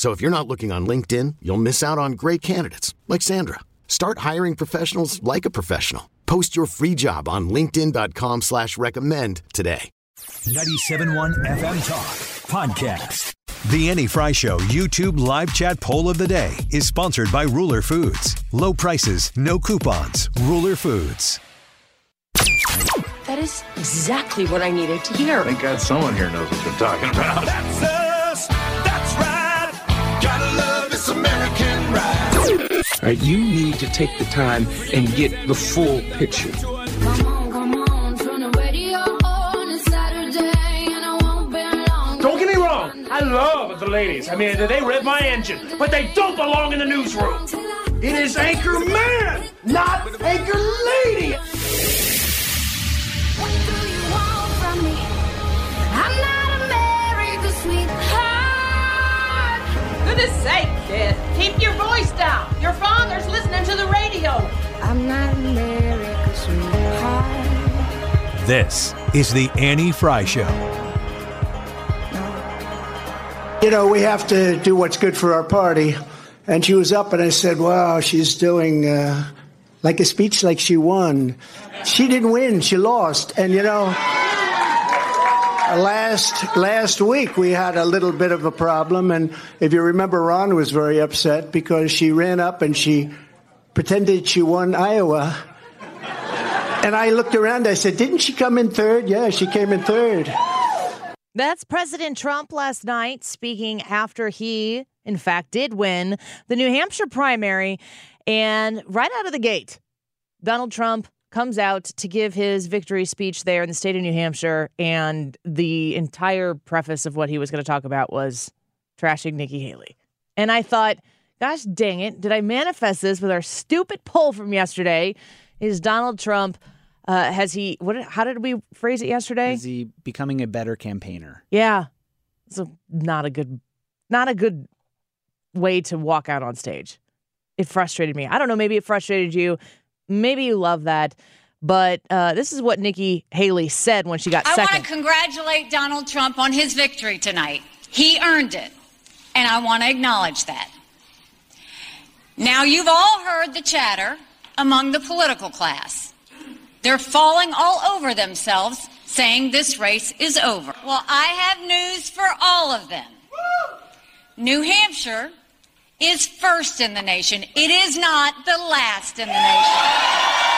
So if you're not looking on LinkedIn, you'll miss out on great candidates like Sandra. Start hiring professionals like a professional. Post your free job on LinkedIn.com slash recommend today. 97.1 FM Talk Podcast. The Annie Frey Show YouTube live chat poll of the day is sponsored by Ruler Foods. Low prices, no coupons. Ruler Foods. That is exactly what I needed to hear. Thank God someone here knows what they're talking about. That's us. Right, you need to take the time and get the full picture. Don't get me wrong. I love the ladies. I mean, they rev my engine, but they don't belong in the newsroom. It is Anchor Man, not Anchor Lady. Goodness sake, kid. Keep your voice down. Your father's listening to the radio. I'm not America's sweetheart. This is the Annie Frey Show. You know, we have to do what's good for our party. And she was up, and I said, Wow, she's doing uh, like a speech like she won. She didn't win, she lost. And, you know, last last week we had a little bit of a problem and if you remember ron was very upset because she ran up and she pretended she won iowa. And i looked around i said didn't she come in third? Yeah she came in third. That's President Trump last night speaking after he, in fact, did win the New Hampshire primary. And right out of the gate, Donald Trump comes out to give his victory speech there in the state of New Hampshire. And the entire preface of what he was going to talk about was trashing Nikki Haley. And I thought, gosh dang it, did I manifest this with our stupid poll from yesterday? Is Donald Trump. Uh, has he? What? How did we phrase it yesterday? Is he becoming a better campaigner? Yeah. So not a good not a good way to walk out on stage. It frustrated me. I don't know, maybe it frustrated you. Maybe you love that. But uh, this is what Nikki Haley said when she got I second. want to congratulate Donald Trump on his victory tonight. He earned it, and I want to acknowledge that. Now, you've all heard the chatter among the political class. They're falling all over themselves saying this race is over. Well, I have news for all of them. New Hampshire is first in the nation. It is not the last in the nation.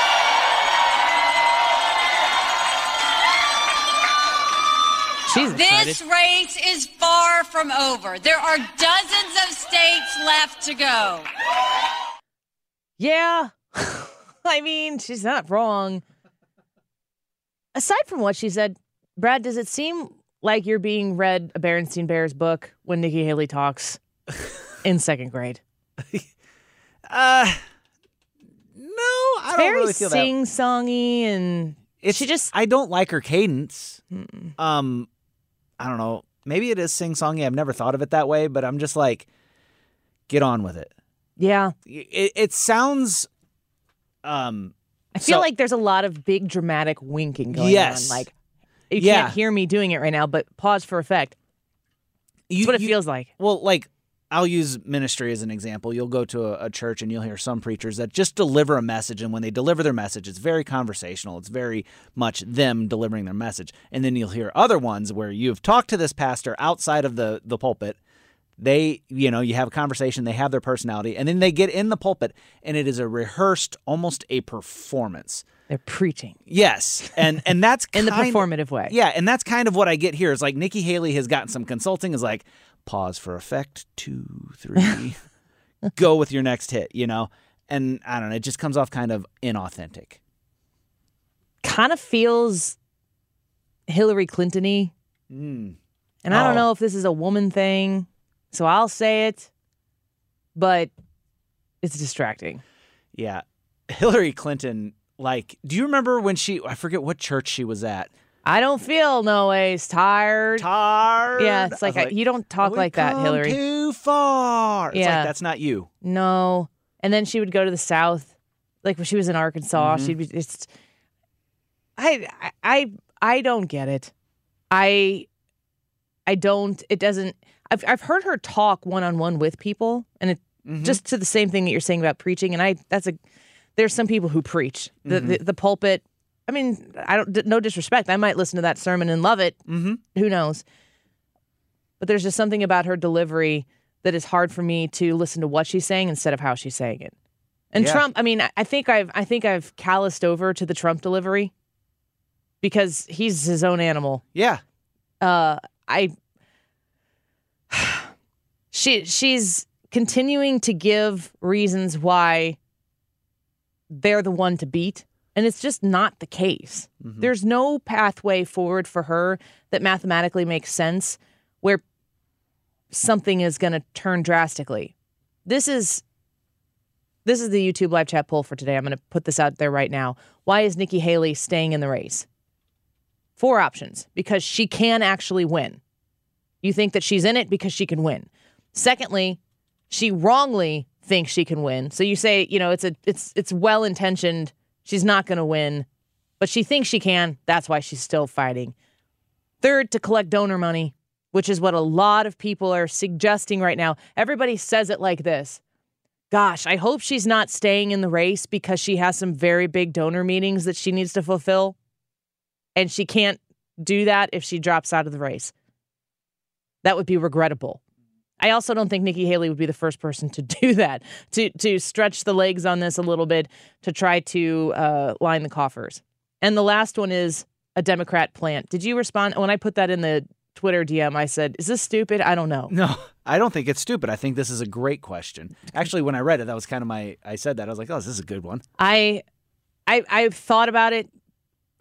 She's This race is far from over. There are dozens of states left to go. Yeah. I mean, she's not wrong. Aside from what she said, Brad, does it seem like you're being read a Berenstein Bears book when Nikki Haley talks in second grade? Uh, no, I don't Very really feel that. sing songy and It's she just I don't like her cadence. Um, I don't know. Maybe it is sing songy. I've never thought of it that way, but I'm just like, get on with it. yeah. It, it sounds. Um, I feel so- like there's a lot of big dramatic winking going Yes. on. Like you Yeah. can't hear me doing it right now, but pause for effect. you, That's what it you- feels like. Well, like I'll use ministry as an example. You'll go to a, a church and you'll hear some preachers that just deliver a message, and when they deliver their message, it's very conversational. It's very much them delivering their message. And then you'll hear other ones where you've talked to this pastor outside of the the pulpit, They, you know, you have a conversation, they have their personality, and then they get in the pulpit, and it is a rehearsed, almost a performance. They're preaching. Yes, and and that's in the performative way. Yeah, and that's kind of what I get here. Is like Nikki Haley has gotten some consulting. Is like pause for effect, two, three, go with your next hit. You know, and I don't know. It just comes off kind of inauthentic. Kind of feels Hillary Clinton-y. Mm. And I don't Oh. know if this is a woman thing, so I'll say it, but it's distracting. Yeah, Hillary Clinton. Like, do you remember when she? I forget what church she was at. I don't feel no ways tired. Tired. Yeah, it's like, like, you don't talk "We've like that, Hillary. Too far. It's Yeah. like that's not you. No. And then she would go to the South, like when she was in Arkansas. Mhm. She'd be it's. I I I don't get it. I I don't. It doesn't. I've I've heard her talk one on one with people, and it Mm-hmm. just to the same thing that you're saying about preaching. And I that's a there's some people who preach the Mm-hmm. the, the pulpit. I mean, I don't. No disrespect. I might listen to that sermon and love it. Mm-hmm. Who knows? But there's just something about her delivery that is hard for me to listen to what she's saying instead of how she's saying it. And Yeah. Trump, I mean, I- think I've I think I've calloused over to the Trump delivery because he's his own animal. Yeah. Uh, I she she's continuing to give reasons why they're the one to beat and it's just not the case. Mm-hmm. There's no pathway forward for her that mathematically makes sense where something is going to turn drastically. This is this is the YouTube live chat poll for today. I'm going to put this out there right now. Why is Nikki Haley staying in the race? Four options because she can actually win. You think that she's in it because she can win. Secondly, she wrongly thinks she can win. So you say, you know, it's a it's it's well intentioned. She's not going to win, but she thinks she can. That's why she's still fighting. Third, to collect donor money, which is what a lot of people are suggesting right now. Everybody says it like this. Gosh, I hope she's not staying in the race because she has some very big donor meetings that she needs to fulfill. And she can't do that if she drops out of the race. That would be regrettable. I also don't think Nikki Haley would be the first person to do that, to to stretch the legs on this a little bit to try to uh, line the coffers. And the last one is a Democrat plant. Did you respond when I put that in the Twitter DM? I said, "Is this stupid?" I don't know. No, I don't think it's stupid. I think this is a great question. Actually, when I read it, that was kind of my. I said that I was like, "Oh, this is a good one." I, I, I've thought about it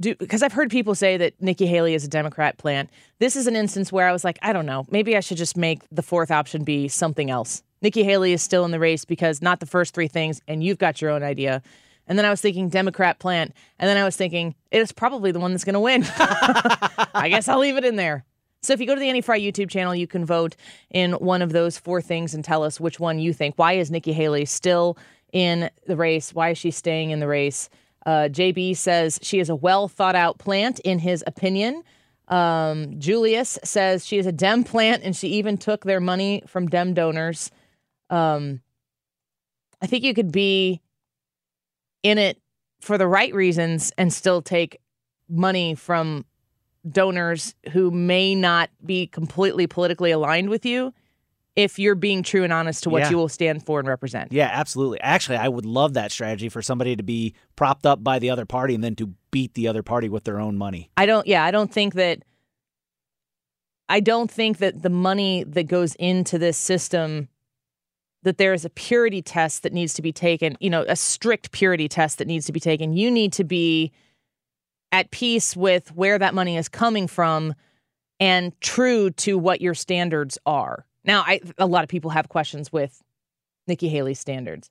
do, because I've heard people say that Nikki Haley is a Democrat plant. This is an instance where I was like, I don't know. Maybe I should just make the fourth option be something else. Nikki Haley is still in the race because not the first three things, and you've got your own idea. And then I was thinking Democrat plant, and then I was thinking it's probably the one that's going to win. I guess I'll leave it in there. So if you go to the Annie Frey YouTube channel, you can vote in one of those four things and tell us which one you think. Why is Nikki Haley still in the race? Why is she staying in the race? Uh, JB says she is a well thought out plant, in his opinion. Um, Julius says she is a Dem plant and she even took their money from Dem donors. Um, I think you could be in it for the right reasons and still take money from donors who may not be completely politically aligned with you if you're being true and honest to what Yeah. you will stand for and represent. Yeah, absolutely. Actually, I would love that strategy for somebody to be propped up by the other party and then to beat the other party with their own money. I don't yeah, I don't think that I don't think that the money that goes into this system that there is a purity test that needs to be taken, you know, a strict purity test that needs to be taken. You need to be at peace with where that money is coming from and true to what your standards are. Now, I a lot of people have questions with Nikki Haley's standards.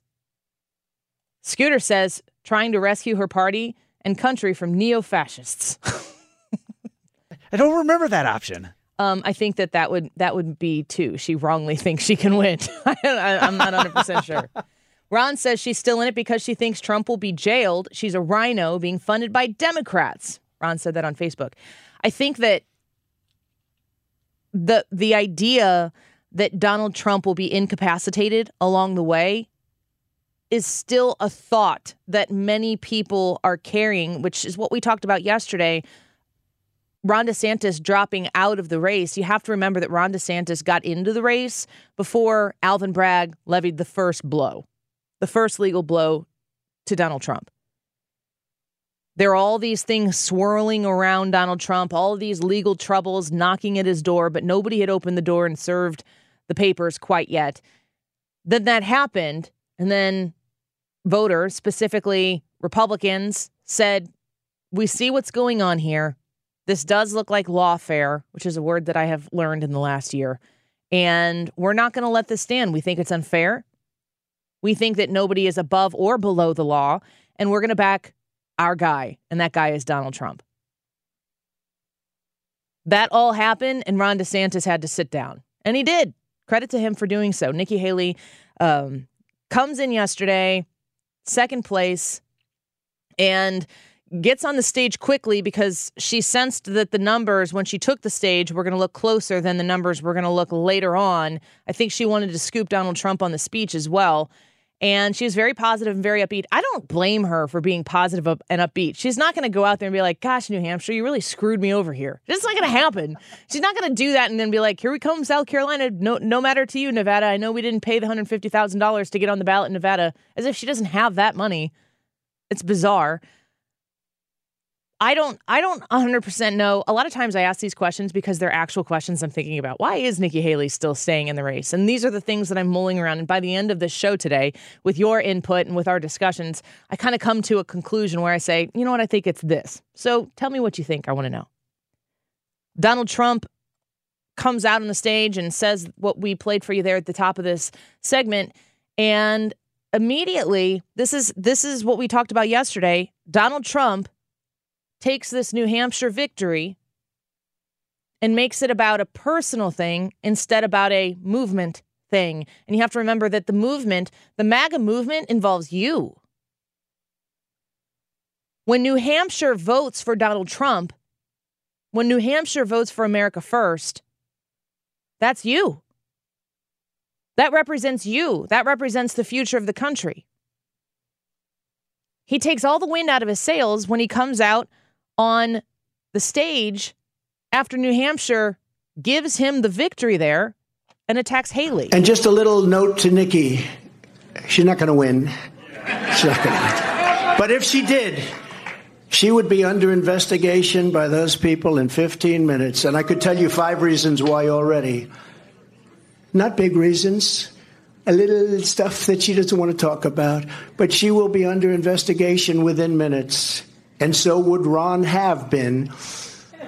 Scooter says trying to rescue her party and country from neo-fascists. I don't remember that option. Um, I think that that would that would be two. She wrongly thinks she can win. I, I'm not 100 percent sure. Ron says she's still in it because she thinks Trump will be jailed. She's a RINO being funded by Democrats. Ron said that on Facebook. I think that the the idea that Donald Trump will be incapacitated along the way is still a thought that many people are carrying, which is what we talked about yesterday Ron DeSantis dropping out of the race, you have to remember that Ron DeSantis got into the race before Alvin Bragg levied the first blow, the first legal blow to Donald Trump. There are all these things swirling around Donald Trump, all these legal troubles knocking at his door, but nobody had opened the door and served the papers quite yet. Then that happened, and then voters, specifically Republicans, said, We see what's going on here. This does look like lawfare, which is a word that I have learned in the last year. And we're not going to let this stand. We think it's unfair. We think that nobody is above or below the law. And we're going to back our guy. And that guy is Donald Trump. That all happened, and Ron DeSantis had to sit down. And he did. Credit to him for doing so. Nikki Haley um, comes in yesterday, second place, and gets on the stage quickly because she sensed that the numbers, when she took the stage, were going to look closer than the numbers were going to look later on. I think she wanted to scoop Donald Trump on the speech as well. And she was very positive and very upbeat. I don't blame her for being positive and upbeat. She's not going to go out there and be like, gosh, New Hampshire, you really screwed me over here. It's not going to happen. She's not going to do that and then be like, here we come, South Carolina. No, no matter to you, Nevada. I know we didn't pay the $150,000 to get on the ballot in Nevada, as if she doesn't have that money. It's bizarre. I don't I don't 100% know. A lot of times I ask these questions because they're actual questions I'm thinking about. Why is Nikki Haley still staying in the race? And these are the things that I'm mulling around and by the end of this show today with your input and with our discussions, I kind of come to a conclusion where I say, "You know what? I think it's this." So, tell me what you think. I want to know. Donald Trump comes out on the stage and says what we played for you there at the top of this segment and immediately this is this is what we talked about yesterday. Donald Trump takes this New Hampshire victory and makes it about a personal thing instead about a movement thing. And you have to remember that the movement, the MAGA movement involves you. When New Hampshire votes for Donald Trump, when New Hampshire votes for America First, that's you. That represents you. That represents the future of the country. He takes all the wind out of his sails when he comes out on the stage after New Hampshire gives him the victory there and attacks Haley. And just a little note to Nikki she's not going to win. She's not going to. But if she did, she would be under investigation by those people in 15 minutes. And I could tell you five reasons why already. Not big reasons, a little stuff that she doesn't want to talk about, but she will be under investigation within minutes and so would Ron have been,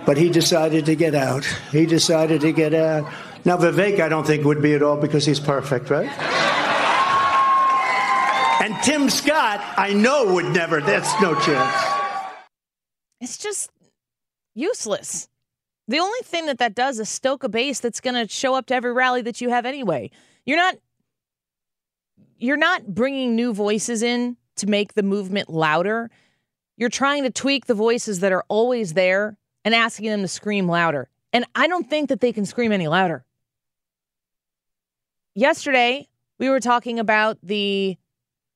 but he decided to get out. He decided to get out. Now, Vivek, I don't think would be at all because he's perfect, right? And Tim Scott, I know would never. That's no chance. It's just useless. The only thing that that does is stoke a base that's going to show up to every rally that you have anyway. You're not you're not bringing new voices in to make the movement louder. You're trying to tweak the voices that are always there and asking them to scream louder. And I don't think that they can scream any louder. Yesterday, we were talking about the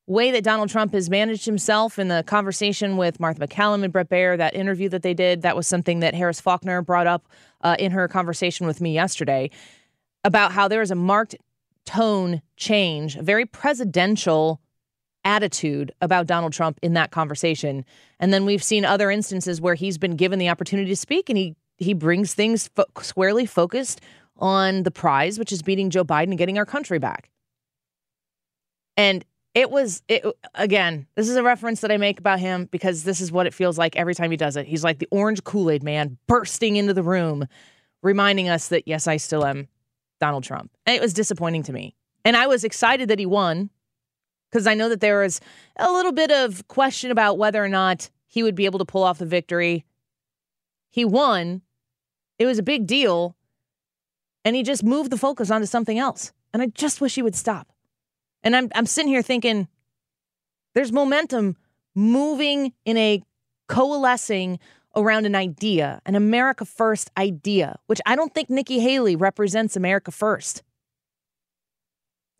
way that Donald Trump has managed himself in the conversation with Martha MacCallum and Bret Baier, that interview that they did. That was something that Harris Faulkner brought up uh, in her conversation with me yesterday about how there is a marked tone change, a very presidential attitude about Donald Trump in that conversation. And then we've seen other instances where he's been given the opportunity to speak and he he brings things fo- squarely focused on the prize, which is beating Joe Biden and getting our country back. And it was it again, this is a reference that I make about him because this is what it feels like every time he does it. He's like the orange Kool-Aid man bursting into the room reminding us that yes, I still am Donald Trump. And it was disappointing to me. And I was excited that he won because I know that there was a little bit of question about whether or not he would be able to pull off the victory. He won. It was a big deal. And he just moved the focus onto something else. And I just wish he would stop. And I'm I'm sitting here thinking there's momentum moving in a coalescing around an idea, an America First idea, which I don't think Nikki Haley represents America First.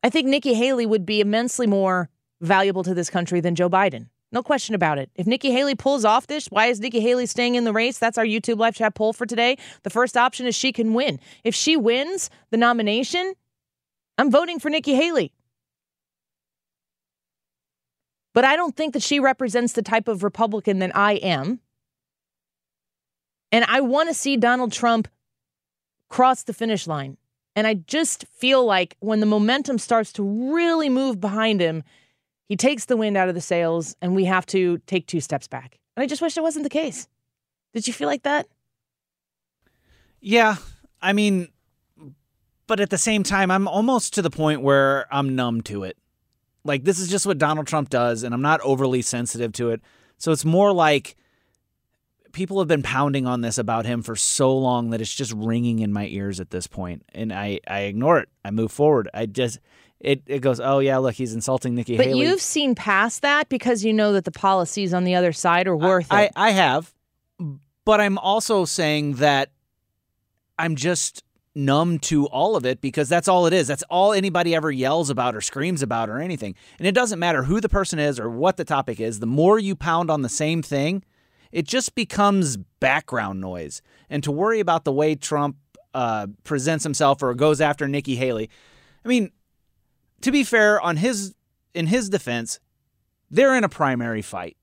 I think Nikki Haley would be immensely more valuable to this country than Joe Biden. No question about it. If Nikki Haley pulls off this, why is Nikki Haley staying in the race? That's our YouTube live chat poll for today. The first option is she can win. If she wins the nomination, I'm voting for Nikki Haley. But I don't think that she represents the type of Republican that I am. And I want to see Donald Trump cross the finish line. And I just feel like when the momentum starts to really move behind him, he takes the wind out of the sails and we have to take two steps back. And I just wish it wasn't the case. Did you feel like that? Yeah. I mean, but at the same time, I'm almost to the point where I'm numb to it. Like, this is just what Donald Trump does, and I'm not overly sensitive to it. So it's more like people have been pounding on this about him for so long that it's just ringing in my ears at this point, and I I ignore it. I move forward. I just it it goes, oh yeah, look, he's insulting Nikki but Haley. you've seen past that because you know that the policies on the other side are worth I, it. I have, but I'm also saying that I'm just numb to all of it because that's all it is. That's all anybody ever yells about or screams about or anything. And it doesn't matter who the person is or what the topic is. The more you pound on the same thing, it just becomes background noise. And to worry about the way Trump uh, presents himself or goes after Nikki Haley, I mean, to be fair, on his in his defense, they're in a primary fight.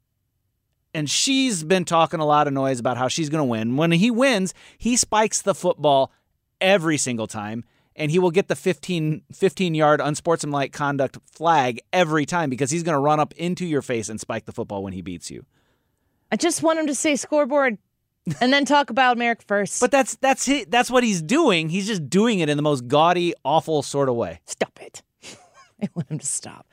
And she's been talking a lot of noise about how she's going to win. When he wins, he spikes the football every single time and he will get the 15, 15 yard unsportsmanlike conduct flag every time because he's going to run up into your face and spike the football when he beats you. I just want him to say scoreboard and then talk about Merrick first. But that's that's it. That's what he's doing. He's just doing it in the most gaudy, awful sort of way. Stop it. I want him to stop.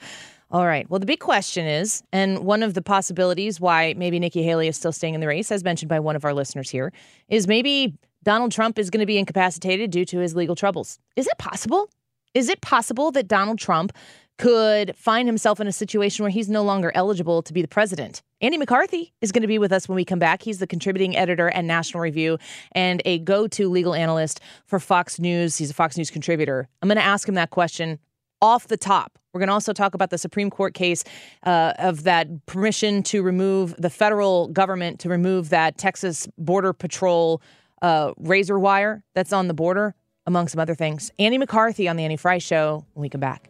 All right. Well, the big question is, and one of the possibilities why maybe Nikki Haley is still staying in the race, as mentioned by one of our listeners here, is maybe Donald Trump is going to be incapacitated due to his legal troubles. Is it possible? Is it possible that Donald Trump could find himself in a situation where he's no longer eligible to be the president? Andy McCarthy is going to be with us when we come back. He's the contributing editor at National Review and a go to legal analyst for Fox News. He's a Fox News contributor. I'm going to ask him that question off the top. We're going to also talk about the Supreme Court case uh, of that permission to remove the federal government to remove that Texas Border Patrol uh, razor wire that's on the border, among some other things. Andy McCarthy on the Annie Frey Show when we come back.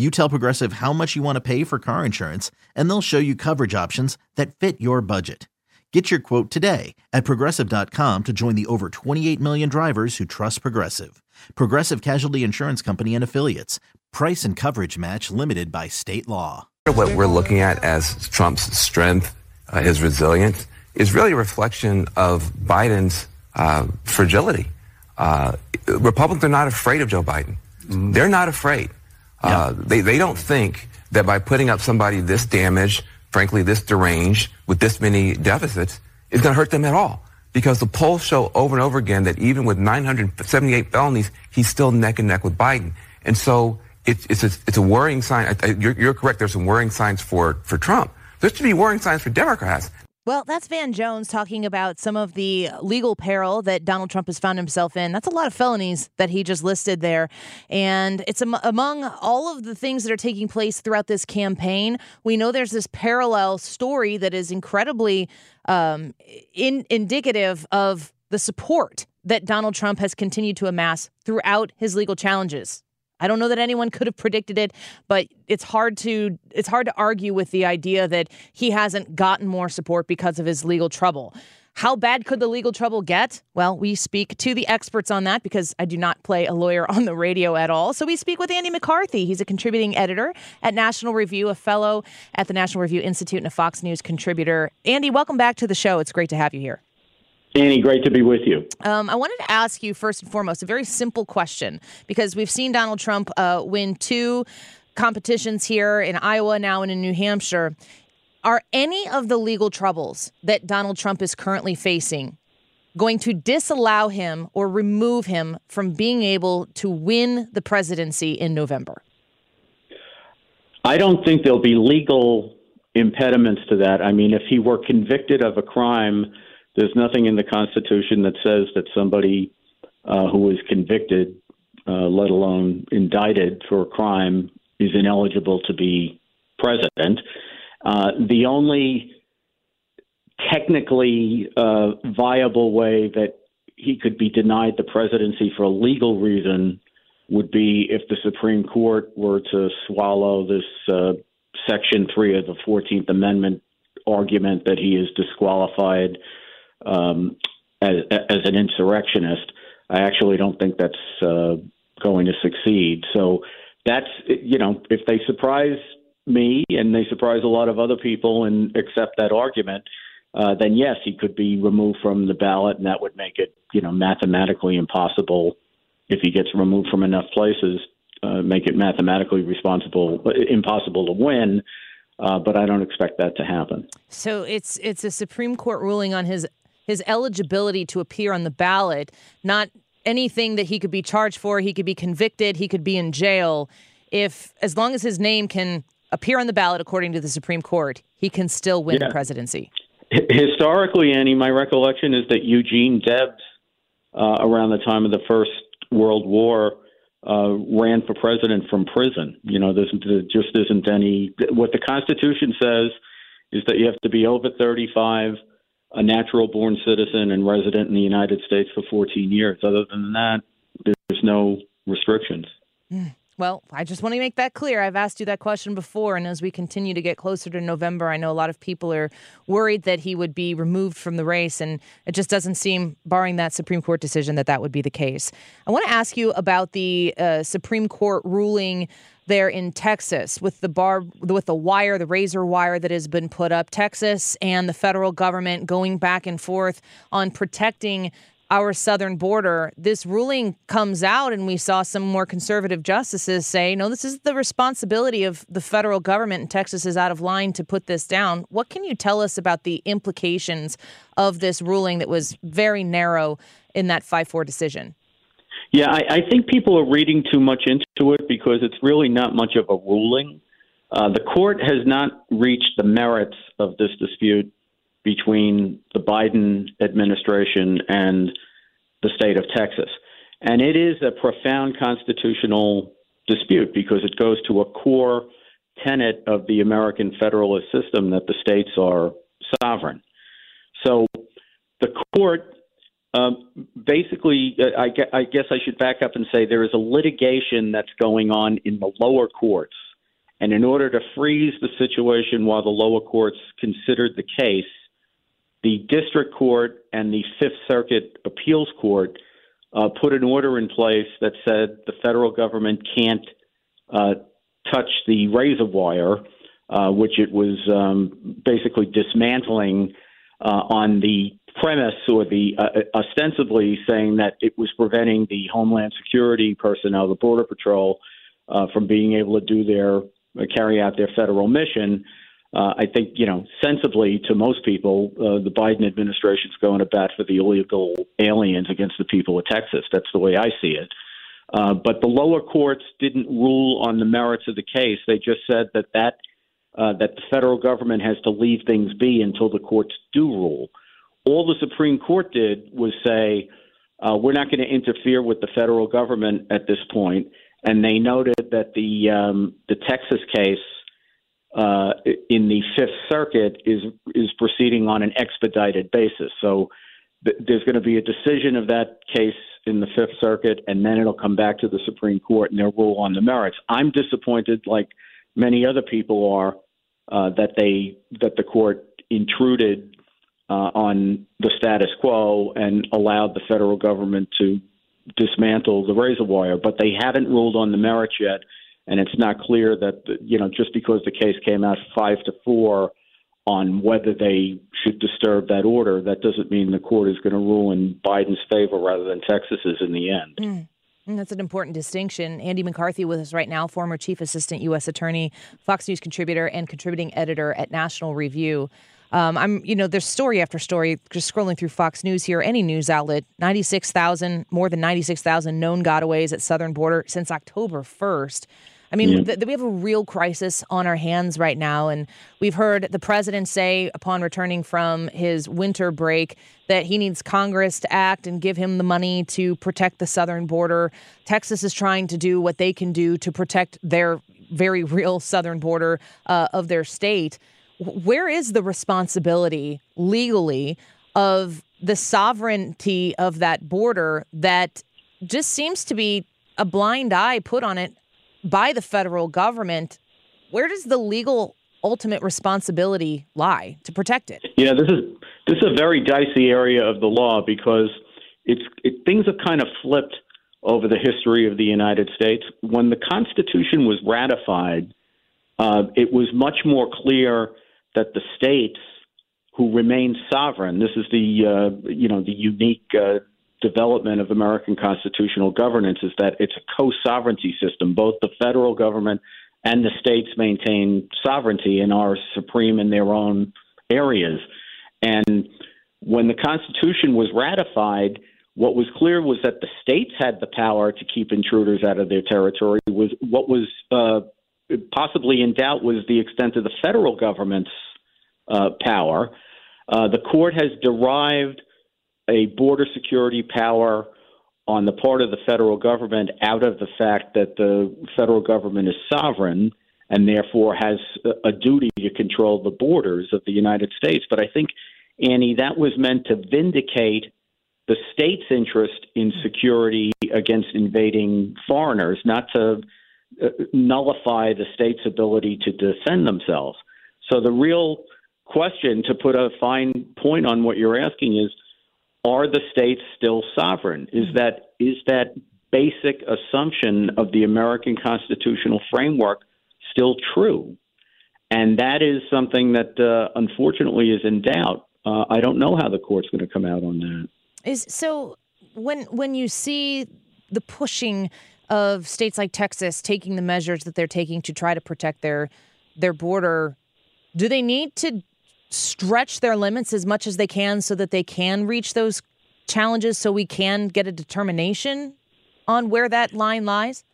You tell Progressive how much you want to pay for car insurance, and they'll show you coverage options that fit your budget. Get your quote today at progressive.com to join the over 28 million drivers who trust Progressive. Progressive Casualty Insurance Company and Affiliates. Price and coverage match limited by state law. What we're looking at as Trump's strength, uh, his resilience, is really a reflection of Biden's uh, fragility. Uh, Republicans are not afraid of Joe Biden. Mm-hmm. They're not afraid. Uh, they, they don't think that by putting up somebody this damaged, frankly, this deranged, with this many deficits, is going to hurt them at all. Because the polls show over and over again that even with 978 felonies, he's still neck and neck with Biden. And so it's, it's, a, it's a worrying sign. You're, you're correct. There's some worrying signs for, for Trump. There should be worrying signs for Democrats. Well, that's Van Jones talking about some of the legal peril that Donald Trump has found himself in. That's a lot of felonies that he just listed there. And it's am- among all of the things that are taking place throughout this campaign. We know there's this parallel story that is incredibly um, in- indicative of the support that Donald Trump has continued to amass throughout his legal challenges. I don't know that anyone could have predicted it, but it's hard to it's hard to argue with the idea that he hasn't gotten more support because of his legal trouble. How bad could the legal trouble get? Well, we speak to the experts on that because I do not play a lawyer on the radio at all. So we speak with Andy McCarthy. He's a contributing editor at National Review, a fellow at the National Review Institute, and a Fox News contributor. Andy, welcome back to the show. It's great to have you here. Annie, great to be with you. Um, I wanted to ask you first and foremost a very simple question because we've seen Donald Trump uh, win two competitions here in Iowa now and in New Hampshire. Are any of the legal troubles that Donald Trump is currently facing going to disallow him or remove him from being able to win the presidency in November? I don't think there'll be legal impediments to that. I mean, if he were convicted of a crime, there's nothing in the Constitution that says that somebody uh, who is convicted, uh, let alone indicted for a crime, is ineligible to be president. Uh, the only technically uh, viable way that he could be denied the presidency for a legal reason would be if the Supreme Court were to swallow this uh, Section 3 of the 14th Amendment argument that he is disqualified um, as, as, an insurrectionist. I actually don't think that's uh, going to succeed. So that's, you know, if they surprise me and they surprise a lot of other people and accept that argument, uh, then yes, he could be removed from the ballot, and that would make it, you know, mathematically impossible if he gets removed from enough places. Uh, make it mathematically responsible, impossible to win. Uh, but I don't expect that to happen. So it's it's a Supreme Court ruling on his his eligibility to appear on the ballot, not anything that he could be charged for. He could be convicted. He could be in jail. If as long as his name can appear on the ballot, according to the Supreme Court, he can still win yeah. the presidency. Historically, Annie, my recollection is that Eugene Debs, uh, around the time of the First World War, uh, ran for president from prison. You know, there's, there just isn't any. What the Constitution says is that you have to be over 35, a natural born citizen, and resident in the United States for 14 years. Other than that, there's no restrictions. Mm. Well, I just want to make that clear. I've asked you that question before, and as we continue to get closer to November, I know a lot of people are worried that he would be removed from the race, and it just doesn't seem, barring that Supreme Court decision, that that would be the case. I want to ask you about the uh, Supreme Court ruling there in Texas with the bar with the wire, the razor wire that has been put up. Texas and the federal government going back and forth on protecting our southern border, this ruling comes out, and we saw some more conservative justices say, no, this is the responsibility of the federal government, and Texas is out of line to put this down. What can you tell us about the implications of this ruling that was very narrow in that 5 4 decision? Yeah, I, I, think people are reading too much into it because it's really not much of a ruling. Uh, the court has not reached the merits of this dispute between the Biden administration and the state of Texas. And it is a profound constitutional dispute because it goes to a core tenet of the American federalist system that the states are sovereign. So the court um, basically, I, I guess I should back up and say there is a litigation that's going on in the lower courts. And in order to freeze the situation while the lower courts considered the case, the district court and the Fifth Circuit appeals court uh, put an order in place that said the federal government can't uh, touch the razor wire, uh, which it was um, basically dismantling uh, on the premise or the uh, ostensibly saying that it was preventing the Homeland Security personnel, the Border Patrol, uh, from being able to do their carry out their federal mission uh, I think, you know, sensibly to most people, uh, the Biden administration is going to bat for the illegal aliens against the people of Texas. That's the way I see it. Uh, but the lower courts didn't rule on the merits of the case. They just said that that uh, that the federal government has to leave things be until the courts do rule. All the Supreme Court did was say, uh, we're not going to interfere with the federal government at this point, and they noted that the um, the Texas case uh, in the Fifth Circuit is is proceeding on an expedited basis. So th- there's going to be a decision of that case in the Fifth Circuit, and then it'll come back to the Supreme Court and they'll rule on the merits. I'm disappointed, like many other people are, uh, that they that the court intruded uh, on the status quo and allowed the federal government to dismantle the razor wire. But they haven't ruled on the merits yet, and it's not clear that you know just because the case came out five to four on whether they should disturb that order, that doesn't mean the court is going to rule in Biden's favor rather than Texas's in the end. Mm. That's an important distinction. Andy McCarthy with us right now, former chief assistant U.S. attorney, Fox News contributor, and contributing editor at National Review. Um, I'm, you know, there's story after story. Just scrolling through Fox News here, any news outlet, 96,000, more than 96,000 known gotaways at southern border since October 1st. I mean, yeah. th- we have a real crisis on our hands right now. And we've heard the president say upon returning from his winter break that he needs Congress to act and give him the money to protect the southern border. Texas is trying to do what they can do to protect their very real southern border uh, of their state. Where is the responsibility legally of the sovereignty of that border that just seems to be a blind eye put on it by the federal government, where does the legal ultimate responsibility lie to protect it? Yeah, this is this is a very dicey area of the law because it's it, things have kind of flipped over the history of the United States. When the Constitution was ratified, uh, it was much more clear that the states who remain sovereign. This is the uh, you know the unique uh, development of American constitutional governance is that it's a co-sovereignty system. Both the federal government and the states maintain sovereignty and are supreme in their own areas. And when the Constitution was ratified, what was clear was that the states had the power to keep intruders out of their territory. Was what was uh, possibly in doubt was the extent of the federal government's uh, power. Uh, the court has derived a border security power on the part of the federal government out of the fact that the federal government is sovereign and therefore has a duty to control the borders of the United States. But I think, Annie, that was meant to vindicate the state's interest in security against invading foreigners, not to nullify the state's ability to defend themselves. So the real question, to put a fine point on what you're asking, is are the states still sovereign? Is mm-hmm. that is that basic assumption of the American constitutional framework still true? And that is something that uh, unfortunately is in doubt. Uh, I don't know how the court's going to come out on that. Is so when when you see the pushing of states like Texas taking the measures that they're taking to try to protect their their border, do they need to stretch their limits as much as they can so that they can reach those challenges so we can get a determination on where that line lies?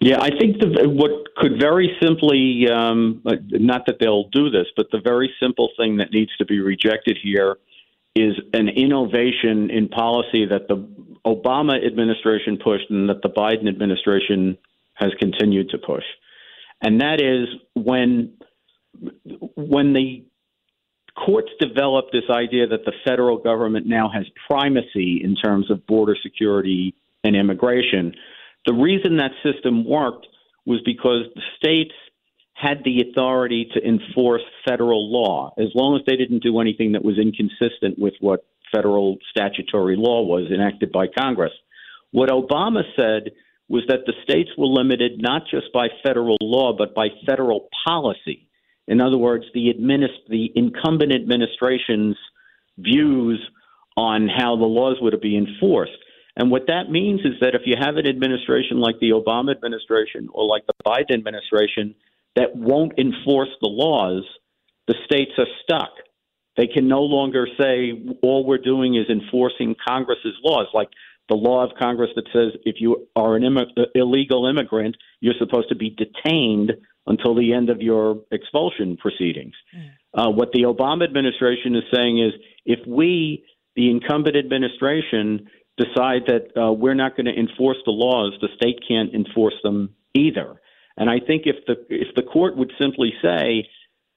Yeah, I think the, what could very simply, um, not that they'll do this, but the very simple thing that needs to be rejected here is an innovation in policy that the Obama administration pushed and that the Biden administration has continued to push. And that is when when the courts developed this idea that the federal government now has primacy in terms of border security and immigration. The reason that system worked was because the states had the authority to enforce federal law as long as they didn't do anything that was inconsistent with what federal statutory law was enacted by Congress. What Obama said was that the states were limited not just by federal law, but by federal policy. In other words, the, administ- the incumbent administration's views on how the laws would be enforced. And what that means is that if you have an administration like the Obama administration or like the Biden administration that won't enforce the laws, the states are stuck. They can no longer say all we're doing is enforcing Congress's laws, like the law of Congress that says if you are an Im- illegal immigrant, you're supposed to be detained until the end of your expulsion proceedings. Uh, what the Obama administration is saying is if we, the incumbent administration, decide that uh, we're not going to enforce the laws, the state can't enforce them either. And I think if the if the court would simply say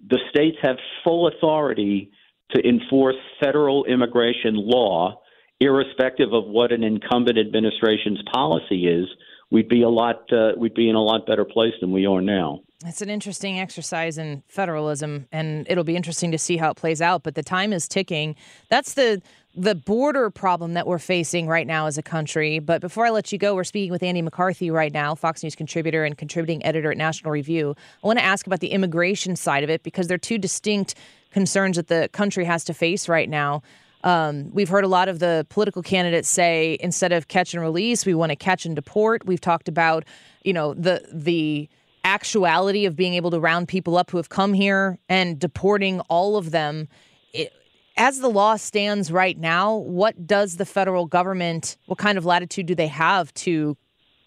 the states have full authority to enforce federal immigration law, irrespective of what an incumbent administration's policy is, we'd be a lot uh, we'd be in a lot better place than we are now. It's an interesting exercise in federalism, and it'll be interesting to see how it plays out. But the time is ticking. That's the the border problem that we're facing right now as a country. But before I let you go, we're speaking with Andy McCarthy right now, Fox News contributor and contributing editor at National Review. I want to ask about the immigration side of it because they're two distinct concerns that the country has to face right now. Um, we've heard a lot of the political candidates say instead of catch and release, we want to catch and deport. We've talked about, you know, the the actuality of being able to round people up who have come here and deporting all of them. It, as the law stands right now, what does the federal government, what kind of latitude do they have to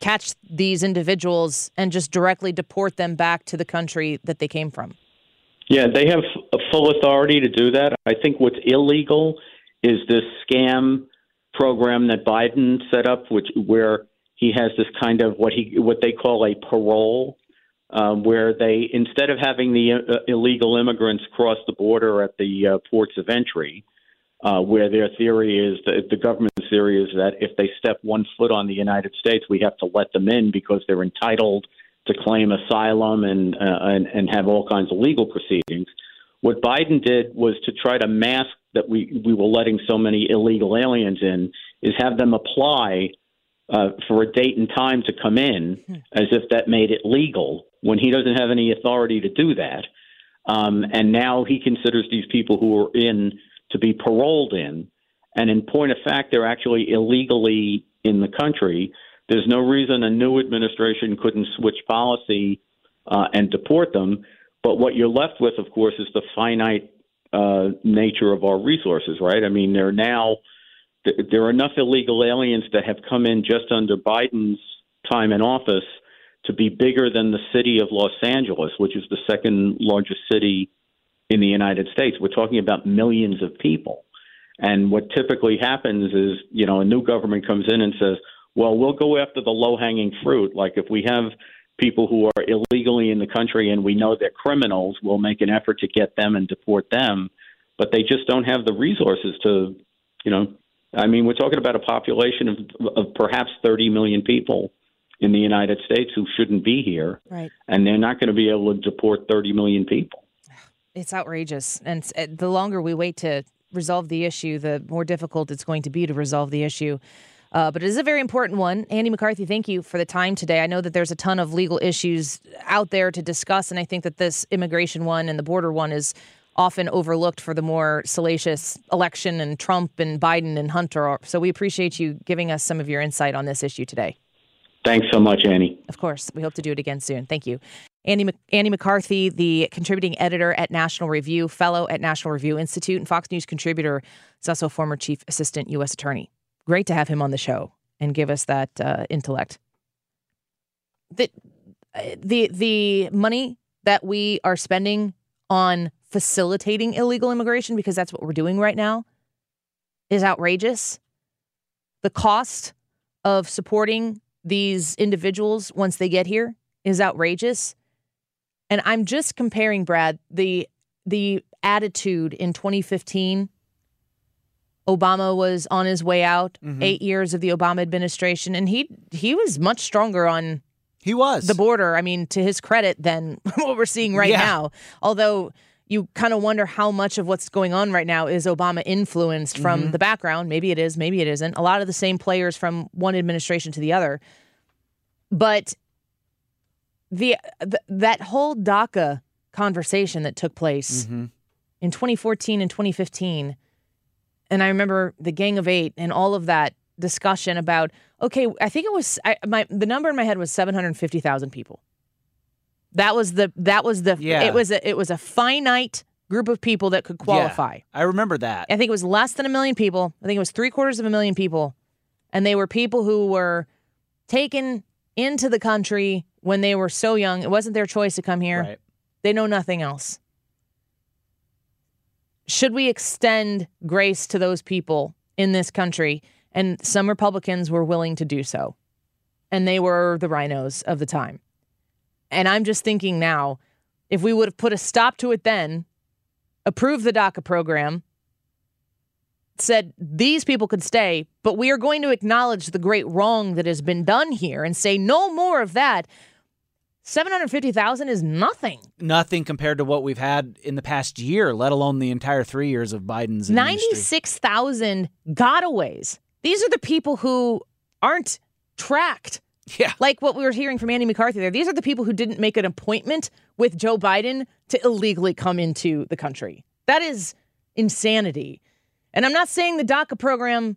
catch these individuals and just directly deport them back to the country that they came from? Yeah, they have a full authority to do that. I think what's illegal is this scam program that Biden set up, which where he has this kind of what he what they call a parole, um, where they instead of having the uh, illegal immigrants cross the border at the uh, ports of entry, uh, where their theory is that the government's theory is that if they step one foot on the United States, we have to let them in because they're entitled to claim asylum and uh, and, and have all kinds of legal proceedings. What Biden did was to try to mask that we we were letting so many illegal aliens in, is have them apply uh, for a date and time to come in, hmm. as if that made it legal when he doesn't have any authority to do that. Um, and now he considers these people who are in to be paroled in. And in point of fact, they're actually illegally in the country. There's no reason a new administration couldn't switch policy uh, and deport them. But what you're left with, of course, is the finite uh, nature of our resources, right? I mean, there are now there are enough illegal aliens that have come in just under Biden's time in office to be bigger than the city of Los Angeles, which is the second largest city in the United States. We're talking about millions of people. And what typically happens is, you know, a new government comes in and says, well, we'll go after the low hanging fruit. Like if we have people who are illegally in the country and we know they're criminals, we'll make an effort to get them and deport them. But they just don't have the resources to, you know, I mean, we're talking about a population of, of perhaps 30 million people in the United States who shouldn't be here. Right. And they're not going to be able to deport 30 million people. It's outrageous. And eh, the longer we wait to resolve the issue, the more difficult it's going to be to resolve the issue. Uh, but it is a very important one. Andy McCarthy, thank you for the time today. I know that there's a ton of legal issues out there to discuss, and I think that this immigration one and the border one is often overlooked for the more salacious election and Trump and Biden and Hunter. So we appreciate you giving us some of your insight on this issue today. Thanks so much, Annie. Of course. We hope to do it again soon. Thank you. Andy, Andy McCarthy, the contributing editor at National Review, fellow at National Review Institute, and Fox News contributor, is also a former chief assistant U.S. attorney great to have him on the show and give us that uh, intellect. The, the the money that we are spending on facilitating illegal immigration because that's what we're doing right now is outrageous. The cost of supporting these individuals once they get here is outrageous. And I'm just comparing Brad the the attitude in 2015 Obama was on his way out, mm-hmm. eight years of the Obama administration, and he he was much stronger on he was the border. I mean, to his credit, than what we're seeing right yeah. now. Although you kind of wonder how much of what's going on right now is Obama influenced from mm-hmm. the background. Maybe it is, maybe it isn't. A lot of the same players from one administration to the other, but the, the that whole DACA conversation that took place mm-hmm. in 2014 and 2015 and I remember the Gang of Eight and all of that discussion about okay, I think it was I, my the number in my head was seven hundred fifty thousand people. That was the that was the yeah. it was a it was a finite group of people that could qualify. Yeah, I remember that. I think it was less than a million people. I think it was three quarters of a million people, and they were people who were taken into the country when they were so young. It wasn't their choice to come here. Right. They know nothing else. Should we extend grace to those people in this country? And some Republicans were willing to do so. And they were the RINOs of the time. And I'm just thinking now, if we would have put a stop to it then, approved the DACA program, said these people could stay, but we are going to acknowledge the great wrong that has been done here and say no more of that. 750,000 is nothing. Nothing compared to what we've had in the past year, let alone the entire three years of Biden's 96,000 gotaways. These are the people who aren't tracked. Yeah. Like what we were hearing from Andy McCarthy there. These are the people who didn't make an appointment with Joe Biden to illegally come into the country. That is insanity. And I'm not saying the DACA program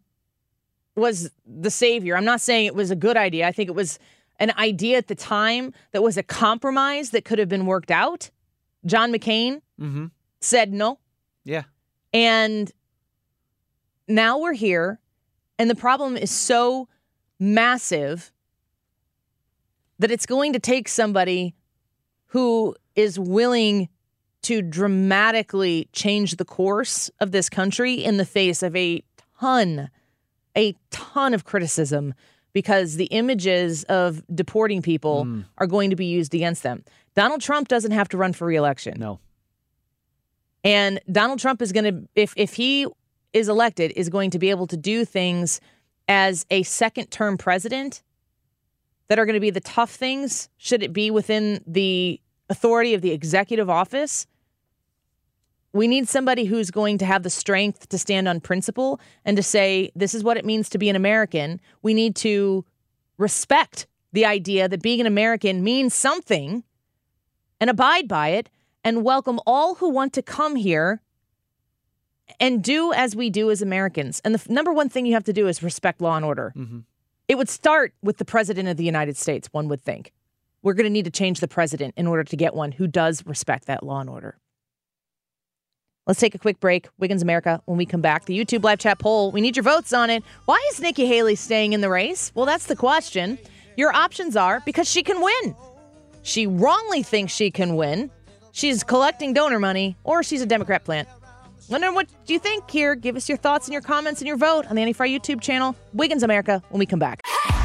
was the savior. I'm not saying it was a good idea. I think it was an idea at the time that was a compromise that could have been worked out. John McCain mm-hmm. said no. Yeah. And now we're here, and the problem is so massive that it's going to take somebody who is willing to dramatically change the course of this country in the face of a ton, a ton of criticism because the images of deporting people Mm. are going to be used against them. Donald Trump doesn't have to run for reelection. No. And Donald Trump is going to, if if he is elected, is going to be able to do things as a second term president that are going to be the tough things. Should it be within the authority of the executive office? We need somebody who's going to have the strength to stand on principle and to say, this is what it means to be an American. We need to respect the idea that being an American means something and abide by it and welcome all who want to come here and do as we do as Americans. And the f- number one thing you have to do is respect law and order. Mm-hmm. It would start with the president of the United States, one would think. We're going to need to change the president in order to get one who does respect that law and order. Let's take a quick break. Wiggins America. When we come back, the YouTube live chat poll. We need your votes on it. Why is Nikki Haley staying in the race? Well, that's the question. Your options are because she can win. She wrongly thinks she can win. She's collecting donor money, or she's a Democrat plant. Wondering what do you think here. Give us your thoughts and your comments and your vote on the Annie Frey YouTube channel. Wiggins America when we come back.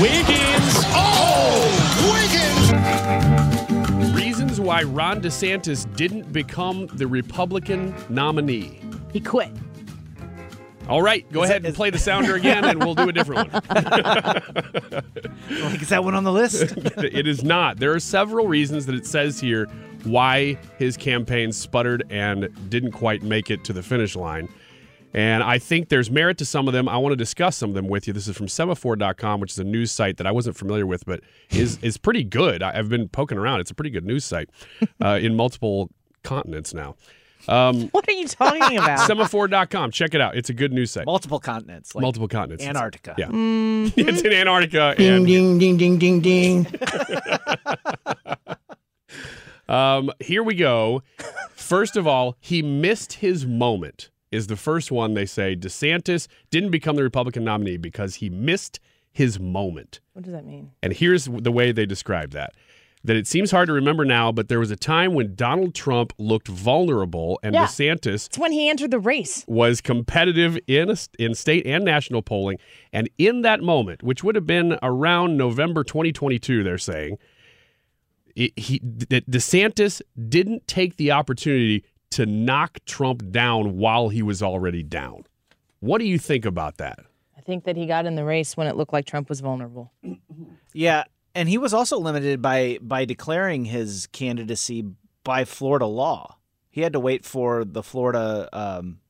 Wiggins. Oh, Wiggins. Reasons why Ron DeSantis didn't become the Republican nominee. He quit. All right, go Is ahead that- and play the sounder again, and we'll do a different one. Like, is that one on the list? it is not. There are several reasons that it says here why his campaign sputtered and didn't quite make it to the finish line. And I think there's merit to some of them. I want to discuss some of them with you. This is from semafor.com, which is a news site that I wasn't familiar with, but is is pretty good. I- I've been poking around. It's a pretty good news site uh, in multiple continents now. Um, What are you talking about? semafor.com. Check it out. It's a good news site. Multiple continents. Like Multiple continents. It's- Antarctica. Yeah. Mm-hmm. it's in Antarctica. Ding, and ding, ding, ding, ding, ding. Um, here we go. First of all, he missed his moment. Is the first one they say DeSantis didn't become the Republican nominee because he missed his moment. What does that mean? And here's the way they describe that. That it seems hard to remember now, but there was a time when Donald Trump looked vulnerable and Yeah. DeSantis It's when he entered the race. was competitive in a, in state and national polling. And in that moment, which would have been around November 2022, they're saying, it, he that DeSantis didn't take the opportunity to knock Trump down while he was already down. What do you think about that? I think that he got in the race when it looked like Trump was vulnerable. Yeah, and he was also limited by by declaring his candidacy by Florida law. He had to wait for the Florida um,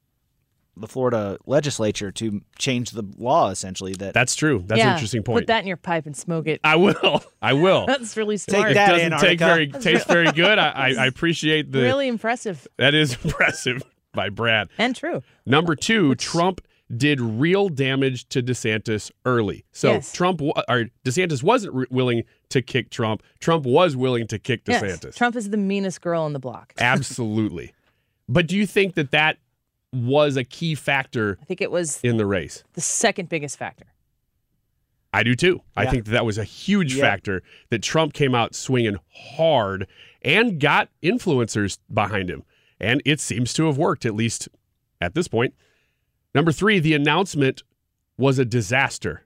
the Florida legislature to change the law essentially. That That's true. That's yeah, an interesting point. Put that in your pipe and smoke it. I will. I will. That's really smart. it that, doesn't take Antarctica. very taste very good. I, I, I appreciate the really impressive that is impressive by Brad. and true. Number two, Trump did real damage to DeSantis early. So Yes. Trump wa- or DeSantis wasn't re- willing to kick Trump. Trump was willing to kick Yes, DeSantis. Trump is the meanest girl on the block. Absolutely. But do you think that that was a key factor I think it was in the race? the second biggest factor. I do too. I think that, that was a huge Yeah. factor that Trump came out swinging hard and got influencers behind him. And it seems to have worked, at least at this point. Number three, the announcement was a disaster.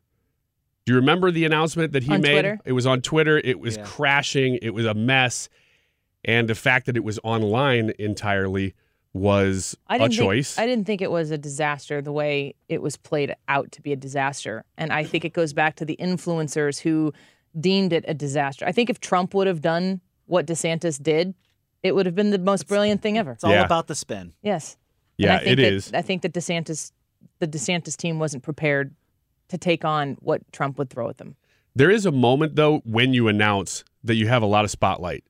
Do you remember the announcement that he On made? Twitter? It was on Twitter. It was Yeah. crashing. It was a mess. And the fact that it was online entirely was I a choice. Think, I didn't think it was a disaster the way it was played out to be a disaster, and I think it goes back to the influencers who deemed it a disaster. I think if Trump would have done what DeSantis did, it would have been the most brilliant thing ever. it's all Yeah. about the spin. Yes. Yeah, and I think it that, is. I think that DeSantis, the DeSantis team, wasn't prepared to take on what Trump would throw at them. There is a moment though when you announce that you have a lot of spotlight.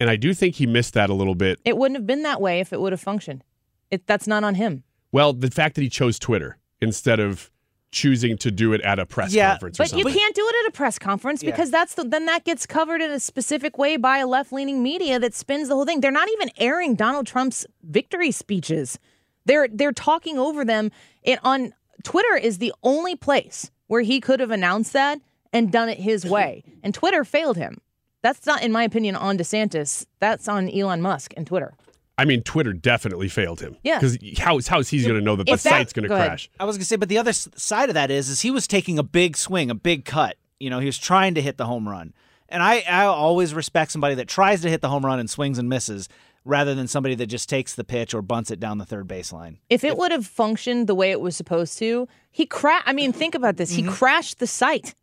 And I do think he missed that a little bit. It wouldn't have been that way if it would have functioned. It, that's not on him. Well, the fact that he chose Twitter instead of choosing to do it at a press Yeah, conference or But you can't do it at a press conference Yeah. because that's the, then that gets covered in a specific way by a left leaning media that spins the whole thing. They're not even airing Donald Trump's victory speeches. They're they're talking over them. It on Twitter is the only place where he could have announced that and done it his way. And Twitter failed him. That's not, in my opinion, on DeSantis. That's on Elon Musk and Twitter. I mean, Twitter definitely failed him. Yeah. Because how, how is he going to know that the that- site's going to go ahead. crash? I was gonna say, but the other side of that is, is he was taking a big swing, a big cut. You know, he was trying to hit the home run, and I, I always respect somebody that tries to hit the home run and swings and misses, rather than somebody that just takes the pitch or bunts it down the third baseline. If it would have functioned the way it was supposed to, he cra I mean, think about this. He mm-hmm. crashed the site.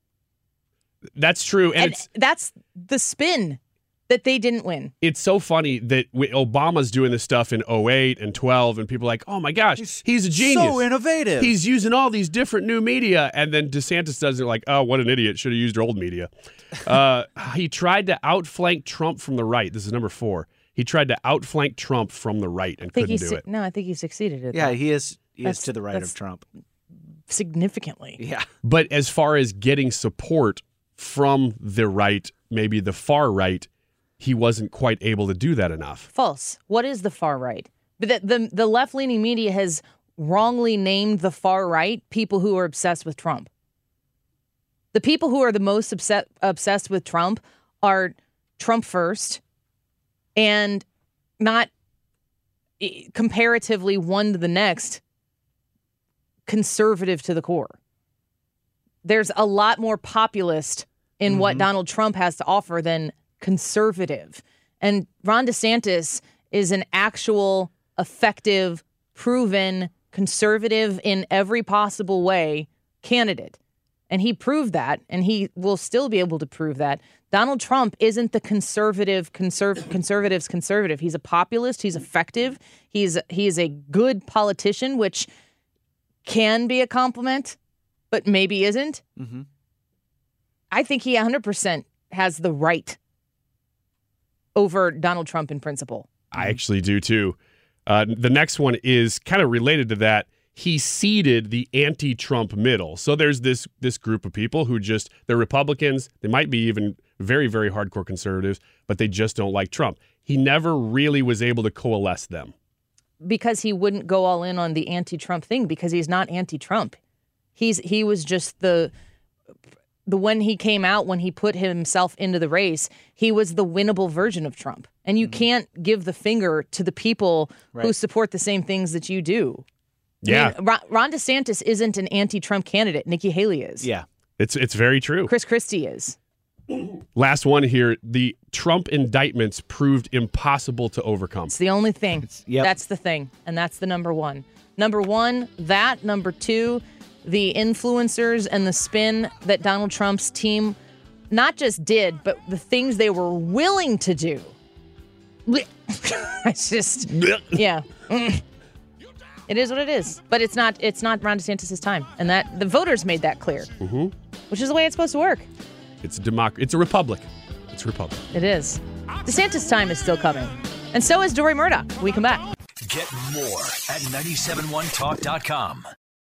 That's true. And, And it's that's the spin that they didn't win. it's so funny that w- Obama's doing this stuff in 08 and 12, and people are like, oh my gosh, he's, a genius. So innovative. He's using all these different new media. And then DeSantis does it like, oh, what an idiot. Should have used old media. Uh, he tried to outflank Trump from the right. This is number four. He tried to outflank Trump from the right and I think couldn't he do su- it. no, I think he succeeded at yeah, that he is. He is to the right of Trump. significantly. Yeah. But as far as getting support from the right, maybe the far right, he wasn't quite able to do that enough. False. What is the far right? But the the, the left leaning media has wrongly named the far right people who are obsessed with Trump. The people who are the most upset, obsessed with Trump are Trump first and not comparatively one to the next conservative to the core. There's a lot more populist in what Donald Trump has to offer than conservative. And Ron DeSantis is an actual, effective, proven conservative in every possible way candidate. And he proved that, and he will still be able to prove that. Donald Trump isn't the conservative, conserv- conservatives conservative. He's a populist. He's effective. He's he is a good politician, which can be a compliment, but maybe isn't. Mhm. I think he 100% has the right over Donald Trump in principle. I actually do too. Uh, the next one is kind of related to that. He ceded the anti-Trump middle. So there's this this group of people who just they're Republicans. They might be even very very hardcore conservatives, but they just don't like Trump. He never really was able to coalesce them. because he wouldn't go all in on the anti-Trump thing because he's not anti-Trump. He's he was just the the when he came out when he put himself into the race, he was the winnable version of Trump. And you mm-hmm. can't give the finger to the people who support the same things that you do. I Yeah, mean, Ron, Ron DeSantis isn't an anti-Trump candidate. Nikki Haley is. Yeah. it's it's very true. Chris Christie is. Last one here. The Trump indictments proved impossible to overcome. It's the only thing. yep. That's the thing. And that's the number one. Number one, that. Number two, the influencers and the spin that Donald Trump's team not just did, but the things they were willing to do. it's just, yeah. It is what it is. But it's not it's not Ron DeSantis' time. And that the voters made that clear. Mm-hmm. Which is the way it's supposed to work. It's a democ- It's a republic. It's a republic. It is. DeSantis' time is still coming. And so is Dory Murdoch. We come back. Get more at 971talk.com.